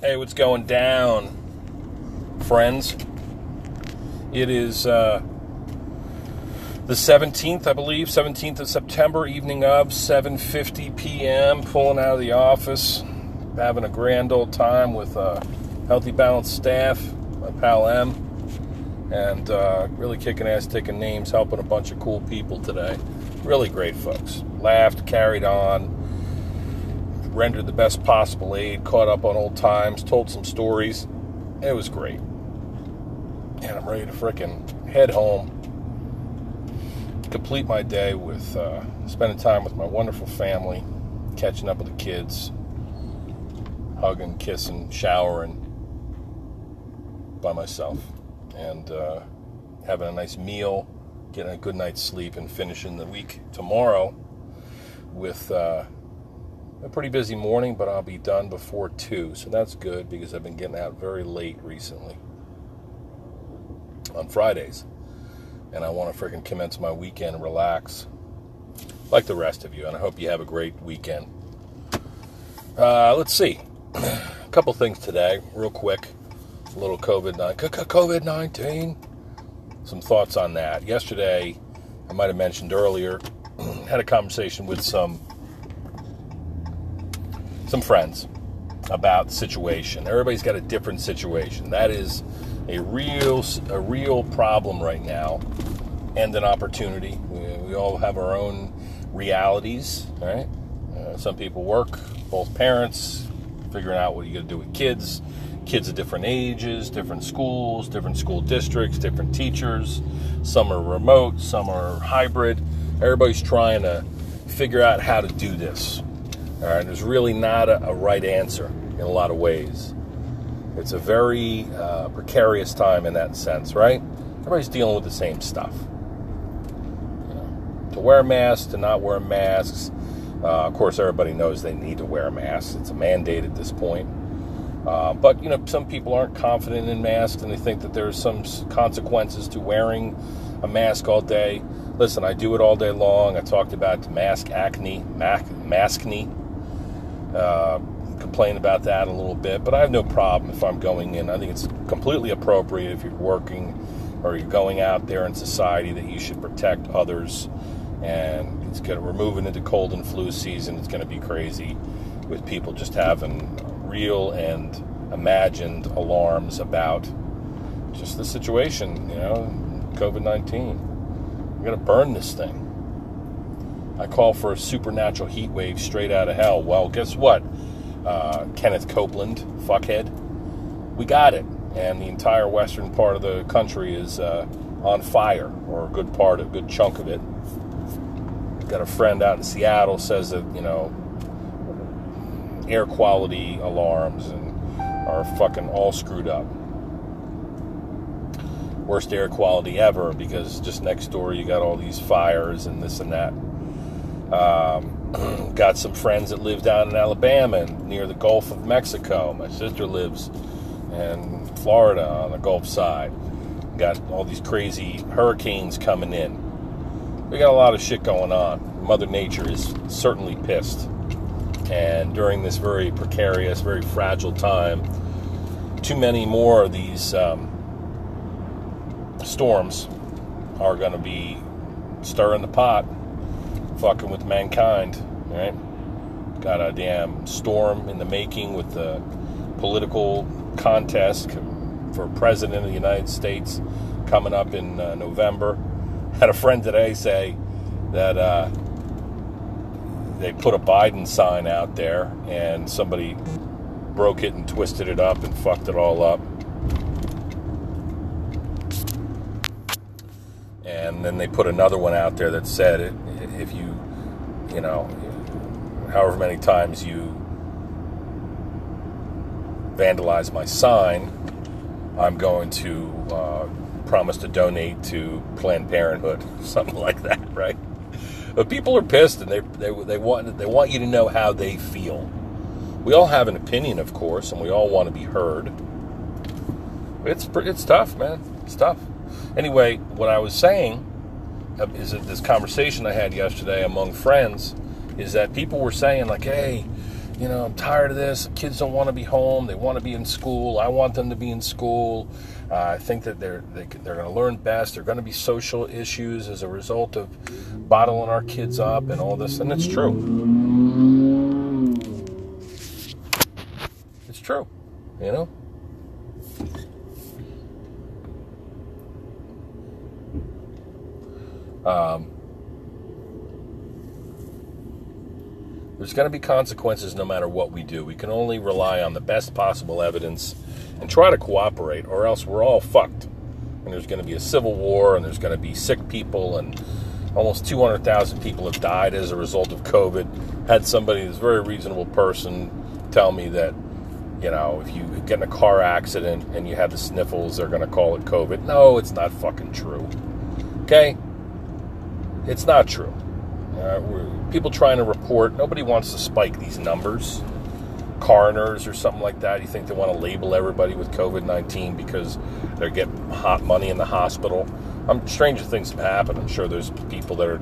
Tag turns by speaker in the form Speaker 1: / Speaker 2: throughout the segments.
Speaker 1: Hey, what's going down, friends? It is uh, the 17th, I believe, 17th of September, evening of 7:50 p.m. Pulling out of the office, having a grand old time with a healthy, balanced staff. My pal M, and uh, really kicking ass, taking names, helping a bunch of cool people today. Really great folks. Laughed, carried on rendered the best possible aid, caught up on old times, told some stories. It was great. And I'm ready to fricking head home, complete my day with uh, spending time with my wonderful family, catching up with the kids, hugging, kissing, showering by myself, and uh, having a nice meal, getting a good night's sleep, and finishing the week tomorrow with. Uh, a pretty busy morning, but I'll be done before 2, so that's good because I've been getting out very late recently on Fridays. And I want to freaking commence my weekend and relax like the rest of you, and I hope you have a great weekend. Uh, let's see. a couple things today, real quick. A little COVID 19. Some thoughts on that. Yesterday, I might have mentioned earlier, had a conversation with some some friends about the situation. Everybody's got a different situation. That is a real a real problem right now, and an opportunity. We, we all have our own realities, right? Uh, some people work, both parents, figuring out what you got to do with kids. Kids of different ages, different schools, different school districts, different teachers. Some are remote, some are hybrid. Everybody's trying to figure out how to do this. All right, there's really not a, a, right answer in a lot of ways. It's a very uh, precarious time in that sense, right? Everybody's dealing with the same stuff. You know, to wear masks, to not wear masks. Uh, of course, everybody knows they need to wear masks. It's a mandate at this point. Uh, but you know, some people aren't confident in masks, and they think that there's some consequences to wearing a mask all day. Listen, I do it all day long. I talked about mask acne, mask maskne uh, complain about that a little bit, but I have no problem if I'm going in. I think it's completely appropriate if you're working or you're going out there in society that you should protect others. And it's going to we're moving into cold and flu season. It's going to be crazy with people just having real and imagined alarms about just the situation. You know, COVID nineteen. We're going to burn this thing. I call for a supernatural heat wave straight out of hell. Well, guess what? Uh, Kenneth Copeland, fuckhead. We got it. And the entire western part of the country is uh, on fire, or a good part, a good chunk of it. Got a friend out in Seattle says that, you know, air quality alarms and are fucking all screwed up. Worst air quality ever because just next door you got all these fires and this and that. Um, got some friends that live down in Alabama and near the Gulf of Mexico. My sister lives in Florida on the Gulf side. Got all these crazy hurricanes coming in. We got a lot of shit going on. Mother Nature is certainly pissed. And during this very precarious, very fragile time, too many more of these um, storms are going to be stirring the pot fucking with mankind, right? Got a damn storm in the making with the political contest for president of the United States coming up in uh, November. Had a friend today say that uh, they put a Biden sign out there and somebody broke it and twisted it up and fucked it all up. And then they put another one out there that said it, if you, you know, however many times you vandalize my sign, I'm going to uh, promise to donate to Planned Parenthood, something like that, right? But people are pissed, and they they they want they want you to know how they feel. We all have an opinion, of course, and we all want to be heard. It's it's tough, man. It's tough. Anyway, what I was saying is that this conversation I had yesterday among friends is that people were saying like, hey, you know, I'm tired of this. Kids don't want to be home. They want to be in school. I want them to be in school. Uh, I think that they're they, they're going to learn best. They're going to be social issues as a result of bottling our kids up and all this, and it's true. It's true, you know. Um, there's going to be consequences no matter what we do. We can only rely on the best possible evidence and try to cooperate, or else we're all fucked. And there's going to be a civil war, and there's going to be sick people, and almost 200,000 people have died as a result of COVID. Had somebody, this very reasonable person, tell me that, you know, if you get in a car accident and you have the sniffles, they're going to call it COVID. No, it's not fucking true. Okay? It's not true. Uh, people trying to report, nobody wants to spike these numbers. Coroners or something like that. You think they want to label everybody with COVID 19 because they're getting hot money in the hospital? I'm, stranger things have happened. I'm sure there's people that are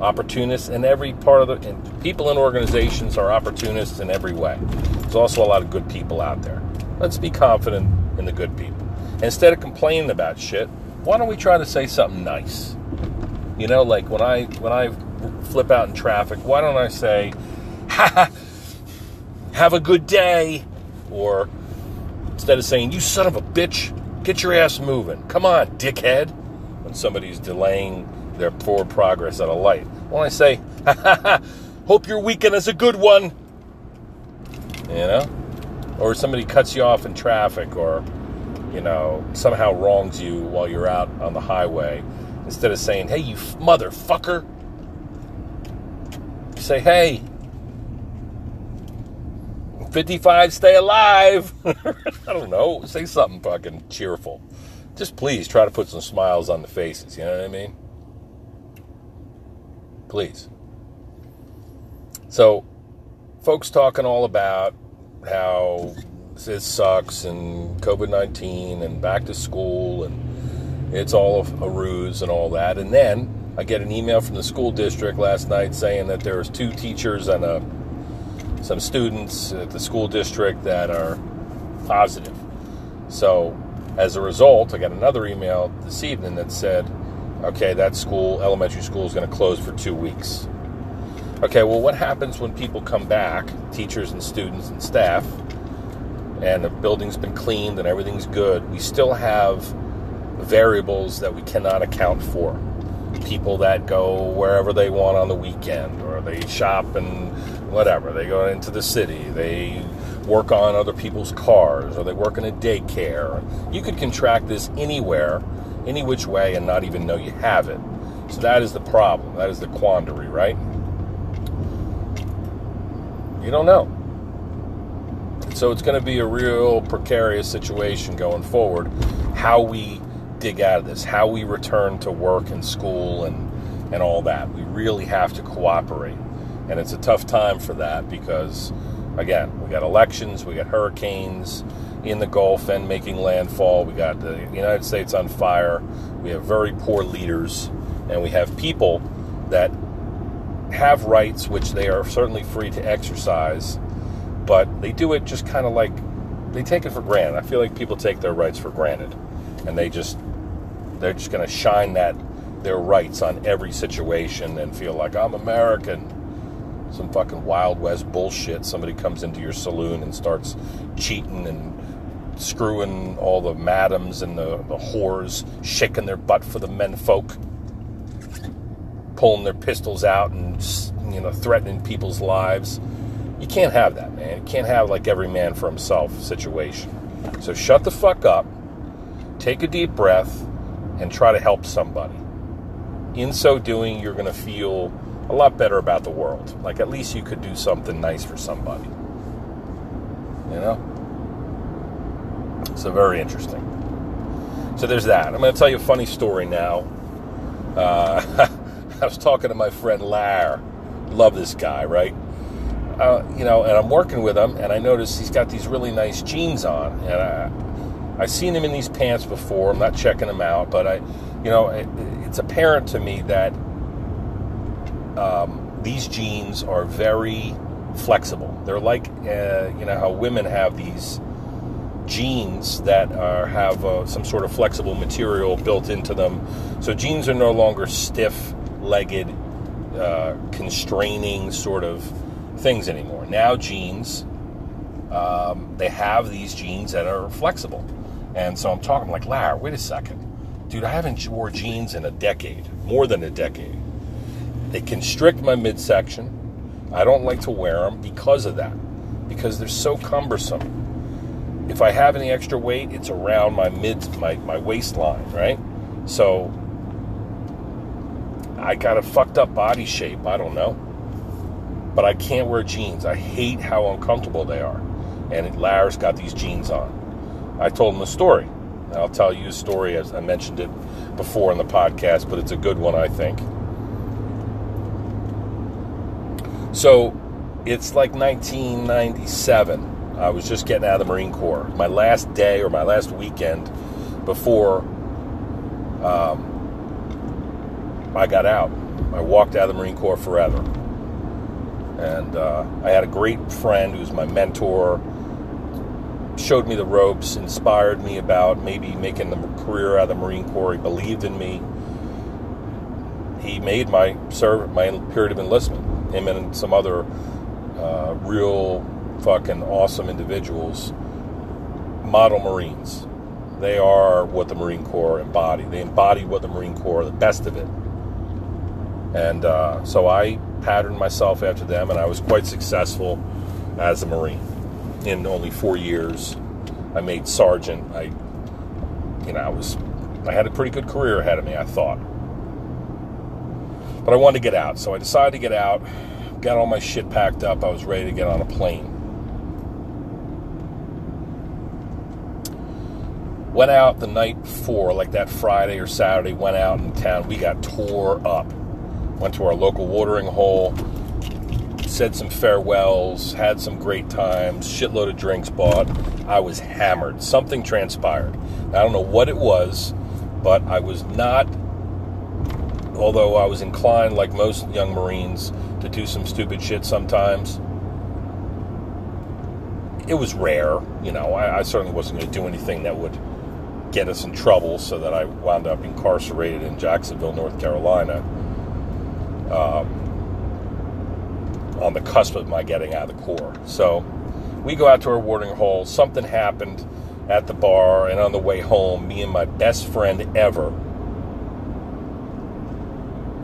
Speaker 1: opportunists in every part of the. And people in organizations are opportunists in every way. There's also a lot of good people out there. Let's be confident in the good people. Instead of complaining about shit, why don't we try to say something nice? You know, like when I when I flip out in traffic, why don't I say, ha, have a good day? Or instead of saying, you son of a bitch, get your ass moving. Come on, dickhead. When somebody's delaying their poor progress at a light. Why don't I say, ha, ha, ha, hope your weekend is a good one? You know? Or somebody cuts you off in traffic or, you know, somehow wrongs you while you're out on the highway. Instead of saying, hey, you motherfucker, say, hey, 55, stay alive. I don't know. Say something fucking cheerful. Just please try to put some smiles on the faces. You know what I mean? Please. So, folks talking all about how this sucks and COVID 19 and back to school and it's all a ruse and all that. And then I get an email from the school district last night saying that there's two teachers and a, some students at the school district that are positive. So, as a result, I got another email this evening that said, okay, that school, elementary school, is going to close for two weeks. Okay, well, what happens when people come back, teachers and students and staff, and the building's been cleaned and everything's good? We still have variables that we cannot account for people that go wherever they want on the weekend or they shop and whatever. They go into the city. They work on other people's cars or they work in a daycare. You could contract this anywhere, any which way, and not even know you have it. So that is the problem. That is the quandary, right? You don't know. So it's going to be a real precarious situation going forward. How we dig out of this, how we return to work and school and, and all that. We really have to cooperate. And it's a tough time for that because, again, we got elections, we got hurricanes in the Gulf and making landfall, we got the United States on fire, we have very poor leaders, and we have people that have rights which they are certainly free to exercise, but they do it just kind of like they take it for granted. I feel like people take their rights for granted and they just they're just going to shine that their rights on every situation and feel like I'm American. Some fucking Wild West bullshit. Somebody comes into your saloon and starts cheating and screwing all the madams and the, the whores, shaking their butt for the men folk, pulling their pistols out and you know threatening people's lives. You can't have that, man. You can't have like every man for himself situation. So shut the fuck up. Take a deep breath and try to help somebody. In so doing, you're going to feel a lot better about the world. Like at least you could do something nice for somebody. You know? So, very interesting. So, there's that. I'm going to tell you a funny story now. Uh, I was talking to my friend Lar. Love this guy, right? Uh, you know, and I'm working with him, and I notice he's got these really nice jeans on, and I, I've seen him in these pants before. I'm not checking them out, but I, you know, it, it's apparent to me that um, these jeans are very flexible. They're like, uh, you know, how women have these jeans that are, have uh, some sort of flexible material built into them. So jeans are no longer stiff legged, uh, constraining sort of things anymore. Now jeans, um, they have these jeans that are flexible. And so I'm talking I'm like, Lar, wait a second. Dude, I haven't wore jeans in a decade, more than a decade. They constrict my midsection. I don't like to wear them because of that, because they're so cumbersome. If I have any extra weight, it's around my mid, my, my waistline, right? So I got a fucked up body shape. I don't know. But I can't wear jeans. I hate how uncomfortable they are. And Lar's got these jeans on. I told him a story. I'll tell you a story as I mentioned it before in the podcast, but it's a good one, I think. So it's like 1997. I was just getting out of the Marine Corps. My last day or my last weekend before um, I got out. I walked out of the Marine Corps forever. And uh, I had a great friend who was my mentor, showed me the ropes, inspired me about maybe making the career out of the Marine Corps. He believed in me. He made my serve my period of enlistment. Him and some other uh, real fucking awesome individuals, model Marines. They are what the Marine Corps embody. They embody what the Marine Corps, the best of it. And uh, so I patterned myself after them, and I was quite successful as a Marine. In only four years, I made sergeant. I, you know, I was, I had a pretty good career ahead of me. I thought, but I wanted to get out, so I decided to get out. Got all my shit packed up. I was ready to get on a plane. Went out the night before, like that Friday or Saturday. Went out in town. We got tore up went to our local watering hole, said some farewells, had some great times, shitload of drinks bought. I was hammered. Something transpired. I don't know what it was, but I was not, although I was inclined, like most young Marines, to do some stupid shit sometimes. It was rare, you know. I, I certainly wasn't going to do anything that would get us in trouble, so that I wound up incarcerated in Jacksonville, North Carolina um, on the cusp of my getting out of the Corps. So we go out to our watering hole. Something happened at the bar, and on the way home, me and my best friend ever,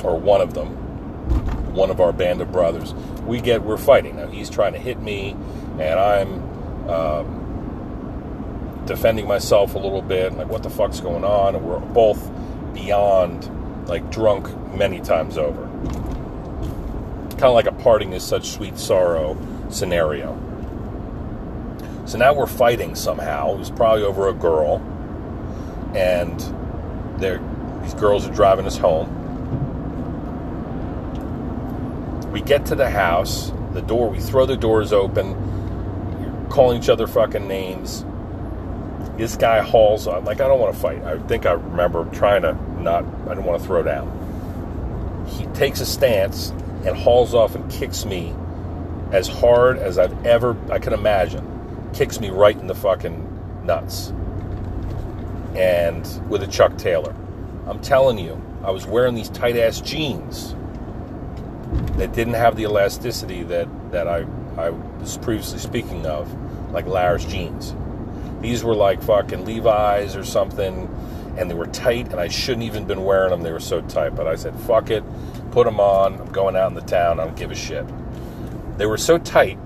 Speaker 1: or one of them, one of our band of brothers, we get we're fighting. Now he's trying to hit me, and I'm um, defending myself a little bit. Like what the fuck's going on? And we're both beyond like drunk many times over kind of like a parting is such sweet sorrow scenario. So now we're fighting somehow. It was probably over a girl, and these girls are driving us home. We get to the house, the door, we throw the doors open, calling each other fucking names. This guy hauls on, like, I don't want to fight. I think I remember trying to not, I didn't want to throw down. He takes a stance and hauls off and kicks me as hard as I've ever I can imagine. Kicks me right in the fucking nuts. And with a Chuck Taylor. I'm telling you, I was wearing these tight ass jeans that didn't have the elasticity that, that I, I was previously speaking of, like Lar's jeans. These were like fucking Levi's or something, and they were tight, and I shouldn't even been wearing them. They were so tight, but I said, fuck it put them on. I'm going out in the town. I don't give a shit. They were so tight.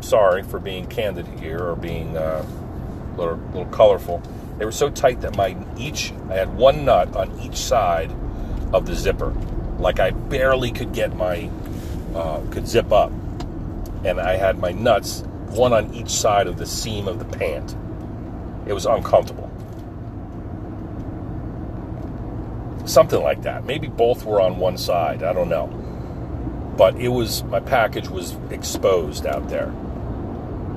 Speaker 1: Sorry for being candid here or being uh, a little, little colorful. They were so tight that my each I had one nut on each side of the zipper, like I barely could get my uh, could zip up, and I had my nuts one on each side of the seam of the pant. It was uncomfortable. Something like that. Maybe both were on one side. I don't know. But it was, my package was exposed out there.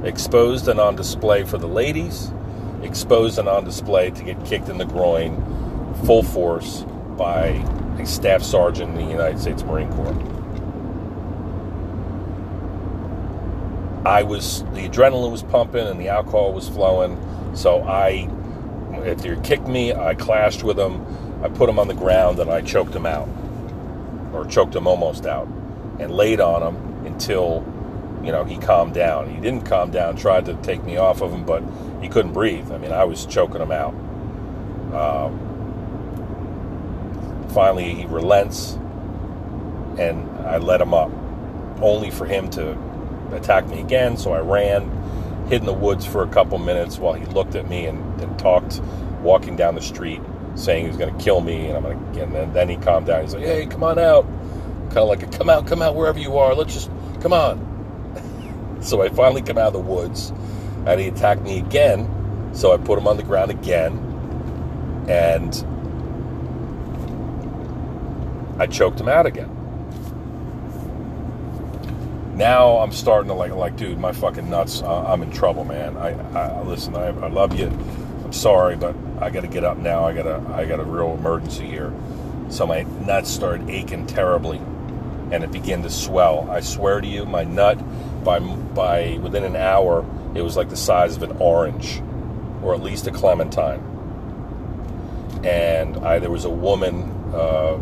Speaker 1: Exposed and on display for the ladies, exposed and on display to get kicked in the groin full force by a staff sergeant in the United States Marine Corps. I was the adrenaline was pumping and the alcohol was flowing. So I, if they kicked me, I clashed with him. I put him on the ground and I choked him out, or choked him almost out, and laid on him until, you know, he calmed down. He didn't calm down. Tried to take me off of him, but he couldn't breathe. I mean, I was choking him out. Um, finally, he relents, and I let him up, only for him to attack me again. So I ran, hid in the woods for a couple minutes while he looked at me and, and talked, walking down the street, saying he was going to kill me. And I'm going to, and then, then he calmed down. He's like, "Hey, come on out." Kind of like, a, "Come out, come out, wherever you are. Let's just come on." so I finally come out of the woods, and he attacked me again. So I put him on the ground again, and I choked him out again now I'm starting to like, like, dude, my fucking nuts. Uh, I'm in trouble, man. I, I listen. I, I love you. I'm sorry, but I got to get up now. I got a, I got a real emergency here. So my nuts started aching terribly, and it began to swell. I swear to you, my nut, by by within an hour, it was like the size of an orange, or at least a clementine. And I, there was a woman uh,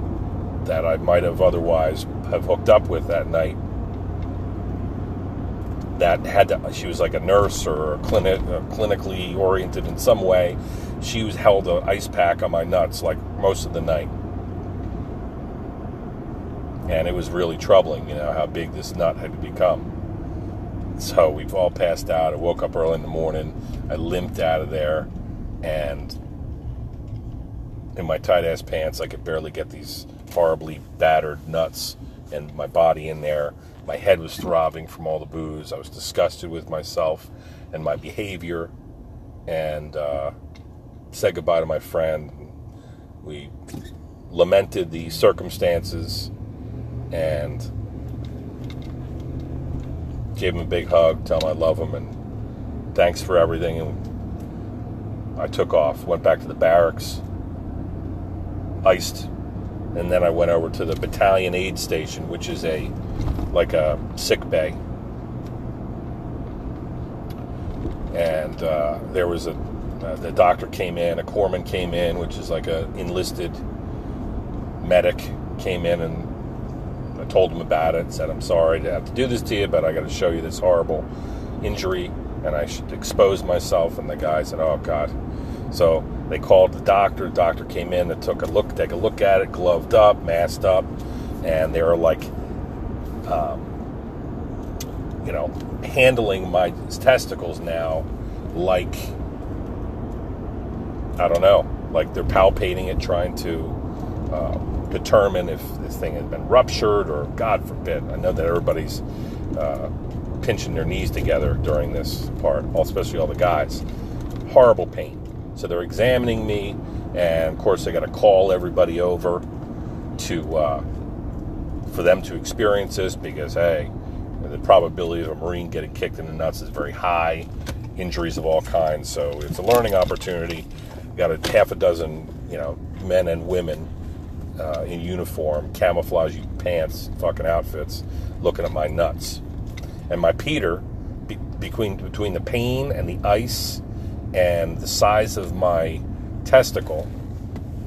Speaker 1: that I might have otherwise have hooked up with that night that had to, she was like a nurse or a clinic, uh, clinically oriented in some way. She was held an ice pack on my nuts like most of the night. And it was really troubling, you know, how big this nut had become. So we've all passed out. I woke up early in the morning. I limped out of there. And in my tight ass pants, I could barely get these horribly battered nuts and my body in there my head was throbbing from all the booze. I was disgusted with myself and my behavior, and uh, said goodbye to my friend. We lamented the circumstances and gave him a big hug, tell him I love him, and thanks for everything. And I took off, went back to the barracks, iced, and then I went over to the battalion aid station, which is a like a sick bay. And uh, there was a, uh, the doctor came in, a corpsman came in, which is like a enlisted medic, came in and I told him about it. Said, I'm sorry to have to do this to you, but I got to show you this horrible injury and I should expose myself. And the guy said, Oh, God. So they called the doctor. The doctor came in and took a look, take a look at it, gloved up, masked up, and they were like, um, you know, handling my testicles now like, I don't know, like they're palpating it, trying to uh, determine if this thing has been ruptured or, God forbid. I know that everybody's uh, pinching their knees together during this part, especially all the guys. Horrible pain. So they're examining me, and of course, they got to call everybody over to. Uh, for them to experience this because, hey, the probability of a Marine getting kicked in the nuts is very high, injuries of all kinds. So it's a learning opportunity. Got a half a dozen, you know, men and women uh, in uniform, camouflage pants, fucking outfits, looking at my nuts. And my Peter, be- between between the pain and the ice and the size of my testicle,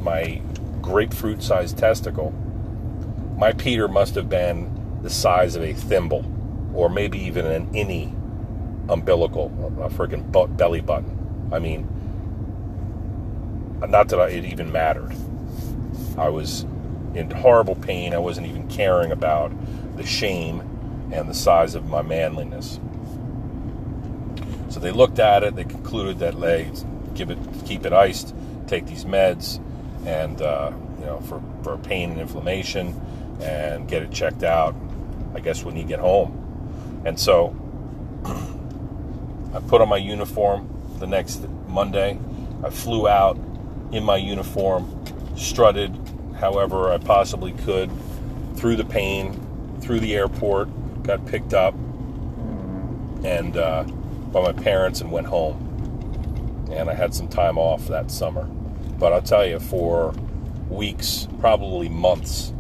Speaker 1: my grapefruit-sized testicle my Peter must have been the size of a thimble, or maybe even an innie umbilical, a freaking belly button. I mean, not that it even mattered. I was in horrible pain. I wasn't even caring about the shame and the size of my manliness. So they looked at it. They concluded that they give it, keep it iced, take these meds, and uh, you know for for pain and inflammation and get it checked out, I guess, when you get home. And so I put on my uniform the next Monday. I flew out in my uniform, strutted however I possibly could through the pain, through the airport, got picked up and uh, by my parents and went home. And I had some time off that summer. But I'll tell you, for weeks, probably months,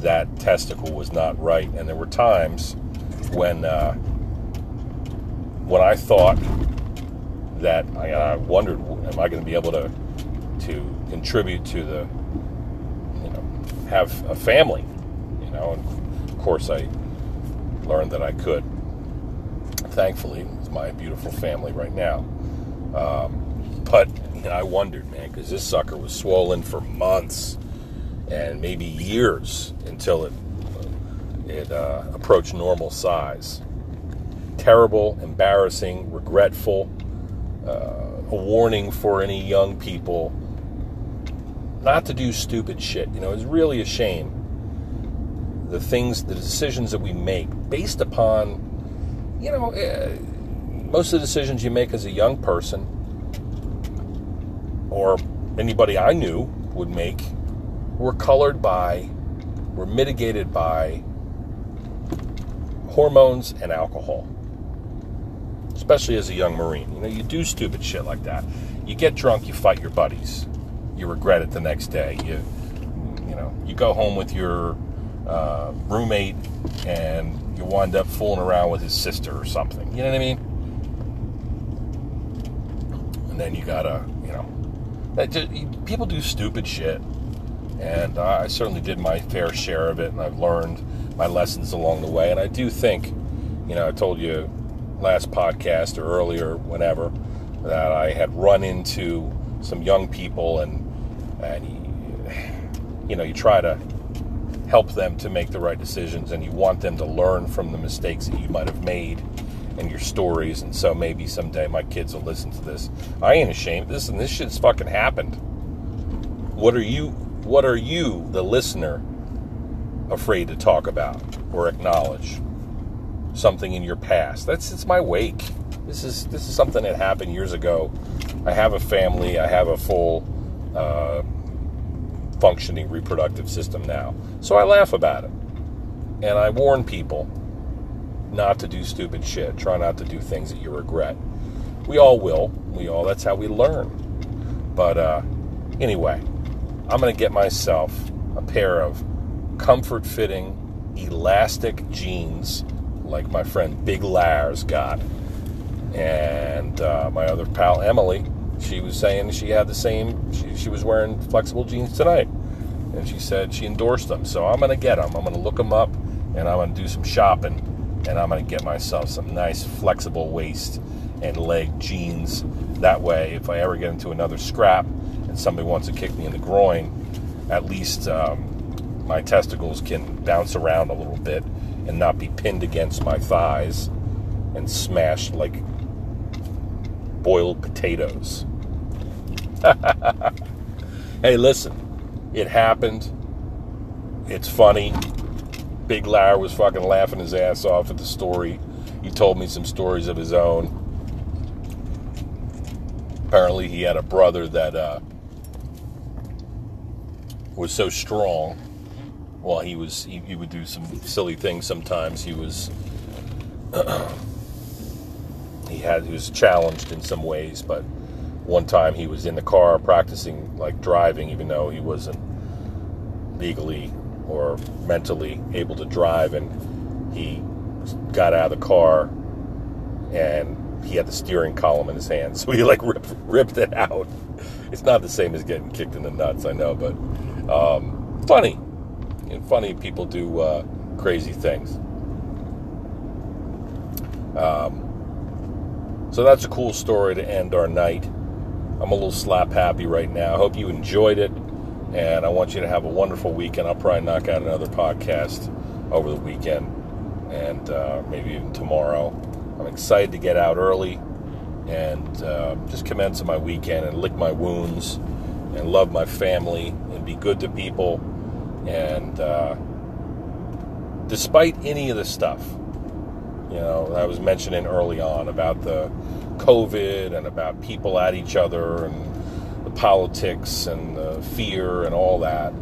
Speaker 1: that testicle was not right. And there were times when uh, when I thought that I, I wondered, am I going to be able to to contribute to the, you know, have a family, you know, and of course I learned that I could. Thankfully, my beautiful family right now. Um, but I wondered, man, because this sucker was swollen for months and maybe years until it it uh, approached normal size. Terrible, embarrassing, regretful. Uh, a warning for any young people not to do stupid shit. You know, it's really a shame the things, the decisions that we make based upon, you know, uh, most of the decisions you make as a young person or anybody I knew would make were colored by, were mitigated by hormones and alcohol. Especially as a young Marine. You know, you do stupid shit like that. You get drunk, you fight your buddies. You regret it the next day. You, you know, you go home with your uh, roommate and you wind up fooling around with his sister or something. You know what I mean? And then you gotta, you know, just, people do stupid shit. And I certainly did my fair share of it, and I've learned my lessons along the way. And I do think, you know, I told you last podcast or earlier, whenever, that I had run into some young people, and and you, you know, you try to help them to make the right decisions and you want them to learn from the mistakes that you might have made and your stories and so maybe someday my kids will listen to this. I ain't ashamed. This and this shit's fucking happened. What are you what are you the listener afraid to talk about or acknowledge? Something in your past. That's it's my wake. This is this is something that happened years ago. I have a family. I have a full uh, functioning reproductive system now. So I laugh about it. And I warn people not to do stupid shit. Try not to do things that you regret. We all will. We all, that's how we learn. But uh, anyway, I'm going to get myself a pair of comfort fitting, elastic jeans like my friend Big Lars got. And uh, my other pal Emily she was saying she had the same, she, she was wearing flexible jeans tonight. And she said she endorsed them. So I'm going to get them. I'm going to look them up and I'm going to do some shopping. And I'm going to get myself some nice flexible waist and leg jeans. That way, if I ever get into another scrap and somebody wants to kick me in the groin, at least um, my testicles can bounce around a little bit and not be pinned against my thighs and smashed like boiled potatoes. hey, listen, it happened. It's funny. Big Larry was fucking laughing his ass off at the story. He told me some stories of his own. Apparently, he had a brother that uh, was so strong. Well, he was he, he would do some silly things sometimes. He was he had he was challenged in some ways, but one time he was in the car practicing like driving, even though he wasn't legally or mentally able to drive, and he got out of the car and he had the steering column in his hand, so he like ripped, ripped it out. It's not the same as getting kicked in the nuts, I know, but um, funny. And funny people do uh, crazy things. Um, so that's a cool story to end our night. I'm a little slap happy right now. I hope you enjoyed it, and I want you to have a wonderful weekend. I'll probably knock out another podcast over the weekend and uh, maybe even tomorrow. I'm excited to get out early and uh, just commence my weekend and lick my wounds and love my family and be good to people. And uh, despite any of the stuff, you know, I was mentioning early on about the COVID and about people at each other and the politics and the fear and all that,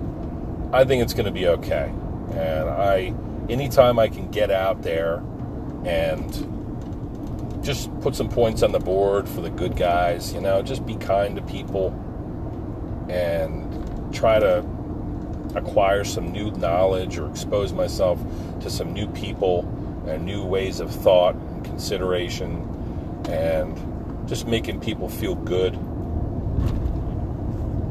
Speaker 1: I think it's going to be okay. And I, anytime I can get out there and just put some points on the board for the good guys, you know, just be kind to people and try to acquire some new knowledge or expose myself to some new people and new ways of thought and consideration and just making people feel good.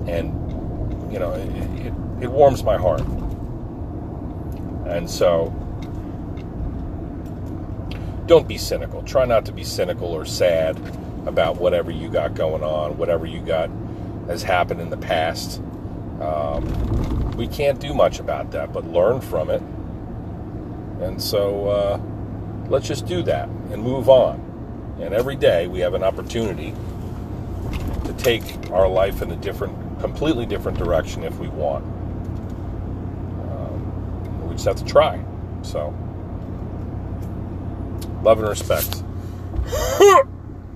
Speaker 1: And, you know, it, it, it warms my heart. And so, don't be cynical. Try not to be cynical or sad about whatever you got going on, whatever you got has happened in the past. Um, we can't do much about that, but learn from it. And so uh, let's just do that and move on. And every day we have an opportunity to take our life in a different, completely different direction if we want. Um, we just have to try. So, love and respect.